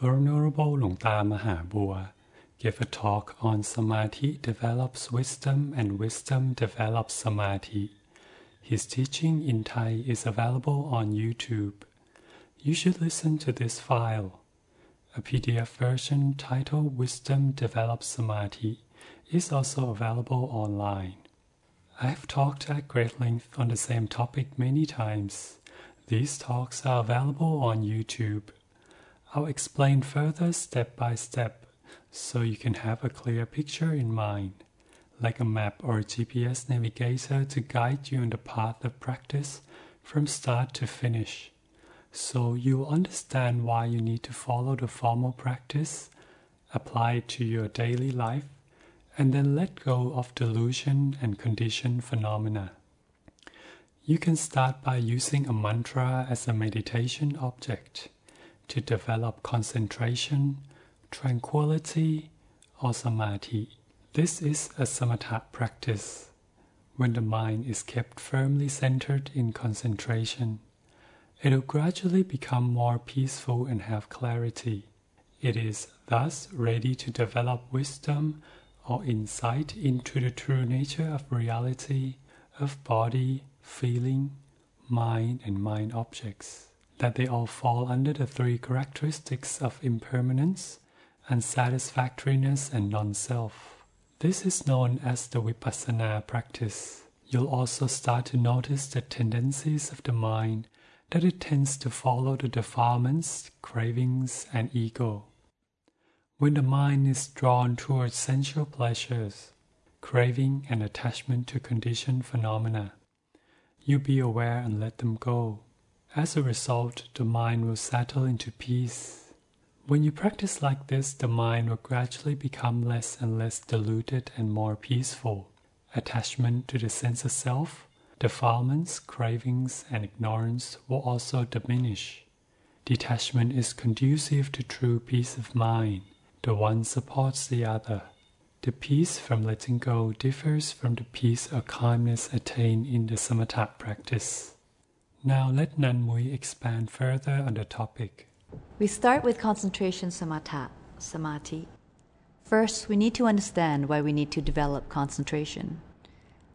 Venerable Luangta Mahabua gave a talk on Samadhi develops wisdom and wisdom develops Samadhi. His teaching in Thai is available on YouTube. You should listen to this file. A PDF version titled Wisdom Develops Samadhi is also available online. I have talked at great length on the same topic many times. These talks are available on YouTube. I'll explain further step by step so you can have a clear picture in mind, like a map or a GPS navigator to guide you on the path of practice from start to finish. So you will understand why you need to follow the formal practice, apply it to your daily life, and then let go of delusion and conditioned phenomena. You can start by using a mantra as a meditation object to develop concentration, tranquility, or samadhi. This is a samatha practice when the mind is kept firmly centered in concentration. It will gradually become more peaceful and have clarity. It is thus ready to develop wisdom or insight into the true nature of reality, of body, feeling, mind, and mind objects that they all fall under the three characteristics of impermanence, unsatisfactoriness, and non self. This is known as the vipassana practice. You'll also start to notice the tendencies of the mind that it tends to follow the defilements, cravings, and ego. When the mind is drawn towards sensual pleasures, craving, and attachment to conditioned phenomena, you be aware and let them go. As a result, the mind will settle into peace. When you practice like this, the mind will gradually become less and less deluded and more peaceful. Attachment to the sense of self, defilements, cravings, and ignorance will also diminish. Detachment is conducive to true peace of mind. The one supports the other. The peace from letting go differs from the peace or calmness attained in the samatha practice. Now let Nanmui expand further on the topic. We start with concentration samatha, samadhi. First, we need to understand why we need to develop concentration.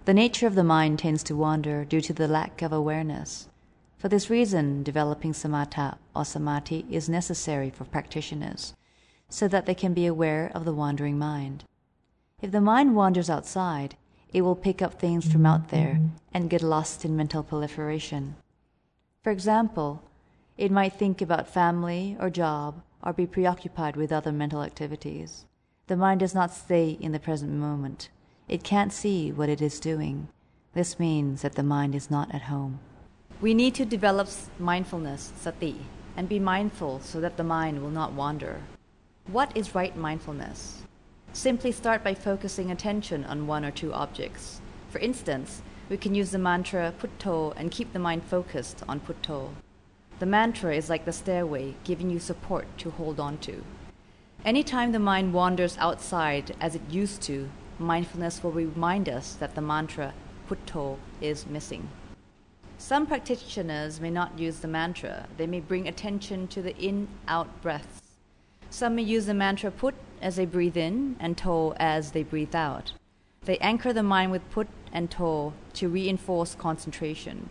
The nature of the mind tends to wander due to the lack of awareness. For this reason, developing samatha or samadhi is necessary for practitioners, so that they can be aware of the wandering mind. If the mind wanders outside, it will pick up things from out there and get lost in mental proliferation. For example, it might think about family or job or be preoccupied with other mental activities. The mind does not stay in the present moment. It can't see what it is doing. This means that the mind is not at home. We need to develop mindfulness, sati, and be mindful so that the mind will not wander. What is right mindfulness? Simply start by focusing attention on one or two objects. For instance, we can use the mantra Buddho and keep the mind focused on Buddho. The mantra is like the stairway, giving you support to hold on to. Anytime the mind wanders outside as it used to, mindfulness will remind us that the mantra Buddho is missing. Some practitioners may not use the mantra, they may bring attention to the in out breaths. Some may use the mantra Put as they breathe in and To as they breathe out. They anchor the mind with put and to to reinforce concentration.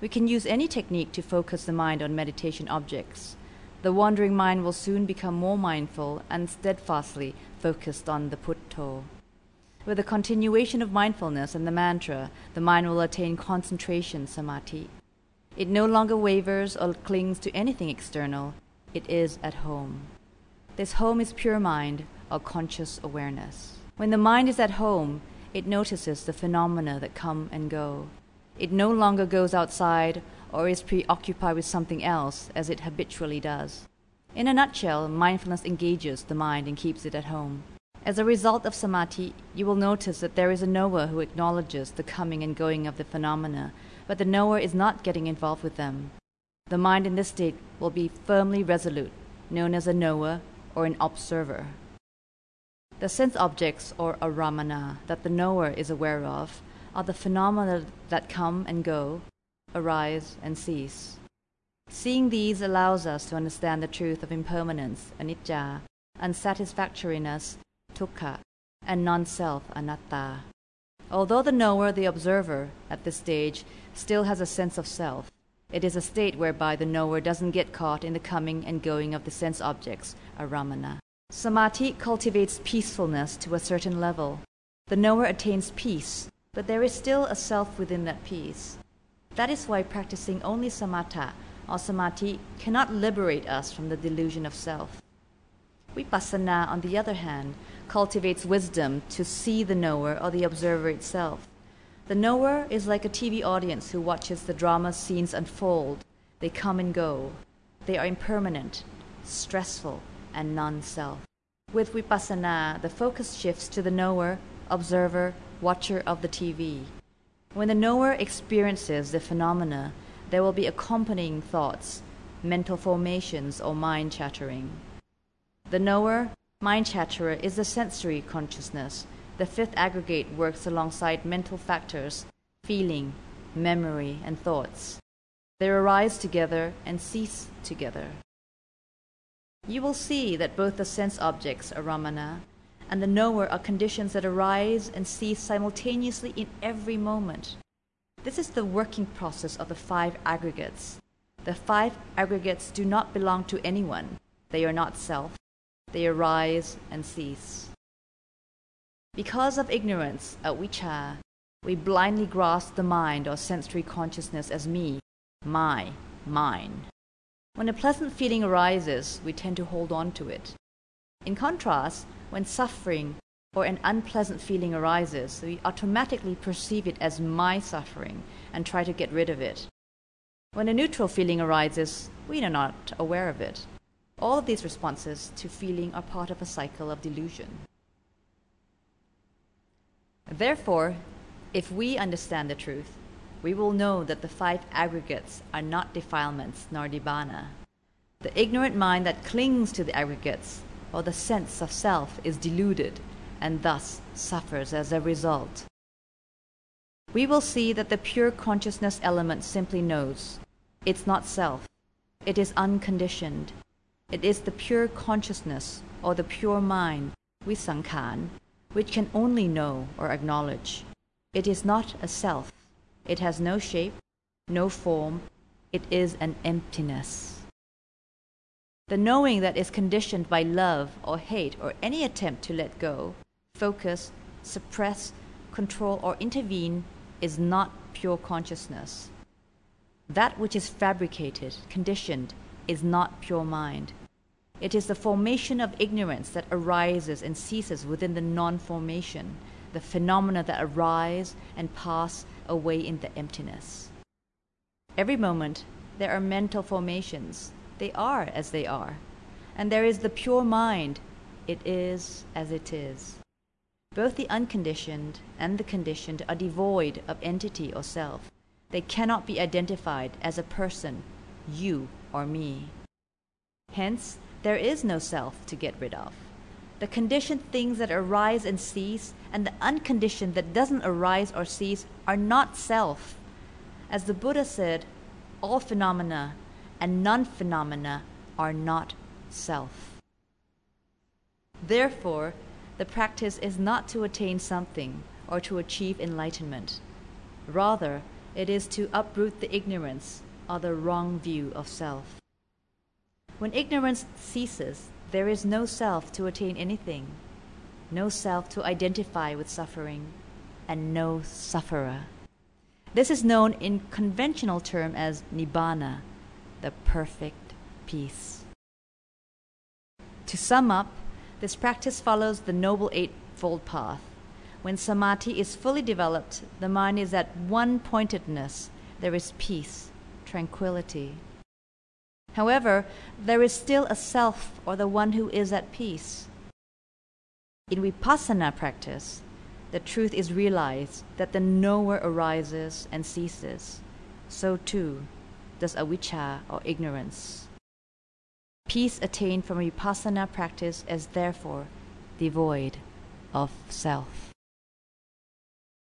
We can use any technique to focus the mind on meditation objects. The wandering mind will soon become more mindful and steadfastly focused on the put to. With the continuation of mindfulness and the mantra, the mind will attain concentration samadhi. It no longer wavers or clings to anything external. It is at home. This home is pure mind or conscious awareness. When the mind is at home, it notices the phenomena that come and go. It no longer goes outside or is preoccupied with something else as it habitually does. In a nutshell, mindfulness engages the mind and keeps it at home. As a result of samadhi, you will notice that there is a knower who acknowledges the coming and going of the phenomena, but the knower is not getting involved with them. The mind in this state will be firmly resolute, known as a knower or an observer. The sense objects, or aramana, that the knower is aware of are the phenomena that come and go, arise and cease. Seeing these allows us to understand the truth of impermanence, anicca, unsatisfactoriness, dukkha, and non-self, anatta. Although the knower, the observer, at this stage, still has a sense of self, it is a state whereby the knower doesn't get caught in the coming and going of the sense objects, aramana. Samadhi cultivates peacefulness to a certain level. The knower attains peace, but there is still a self within that peace. That is why practicing only samatha or samadhi cannot liberate us from the delusion of self. Vipassana, on the other hand, cultivates wisdom to see the knower or the observer itself. The knower is like a TV audience who watches the drama scenes unfold. They come and go. They are impermanent, stressful, and non self. With vipassana, the focus shifts to the knower, observer, watcher of the TV. When the knower experiences the phenomena, there will be accompanying thoughts, mental formations, or mind chattering. The knower, mind chatterer, is the sensory consciousness. The fifth aggregate works alongside mental factors, feeling, memory, and thoughts. They arise together and cease together. You will see that both the sense objects, aramana, and the knower are conditions that arise and cease simultaneously in every moment. This is the working process of the five aggregates. The five aggregates do not belong to anyone. They are not self. They arise and cease. Because of ignorance, avijja, we blindly grasp the mind or sensory consciousness as me, my, mine. When a pleasant feeling arises, we tend to hold on to it. In contrast, when suffering or an unpleasant feeling arises, we automatically perceive it as my suffering and try to get rid of it. When a neutral feeling arises, we are not aware of it. All of these responses to feeling are part of a cycle of delusion. Therefore, if we understand the truth, we will know that the five aggregates are not defilements nor nibbana. The ignorant mind that clings to the aggregates or the sense of self is deluded and thus suffers as a result. We will see that the pure consciousness element simply knows. It's not self. It is unconditioned. It is the pure consciousness or the pure mind, visankhara, which can only know or acknowledge. It is not a self. It has no shape, no form. It is an emptiness. The knowing that is conditioned by love or hate or any attempt to let go focus, suppress, control, or intervene is not pure consciousness. That which is fabricated, conditioned, is not pure mind. It is the formation of ignorance that arises and ceases within the non formation, the phenomena that arise and pass away in the emptiness. Every moment, there are mental formations. They are as they are. And there is the pure mind. It is as it is. Both the unconditioned and the conditioned are devoid of entity or self. They cannot be identified as a person, you or me. Hence, there is no self to get rid of. The conditioned things that arise and cease, and the unconditioned that doesn't arise or cease, are not self. As the Buddha said, all phenomena and non phenomena are not self. Therefore, the practice is not to attain something or to achieve enlightenment. Rather, it is to uproot the ignorance or the wrong view of self. When ignorance ceases, there is no self to attain anything, no self to identify with suffering, and no sufferer. This is known in conventional term as nibbana, the perfect peace. To sum up, this practice follows the Noble Eightfold Path. When samadhi is fully developed, the mind is at one pointedness. There is peace, tranquility. However, there is still a self or the one who is at peace. In vipassana practice, the truth is realized that the knower arises and ceases. So too does avijja or ignorance. Peace attained from vipassana practice is therefore devoid of self.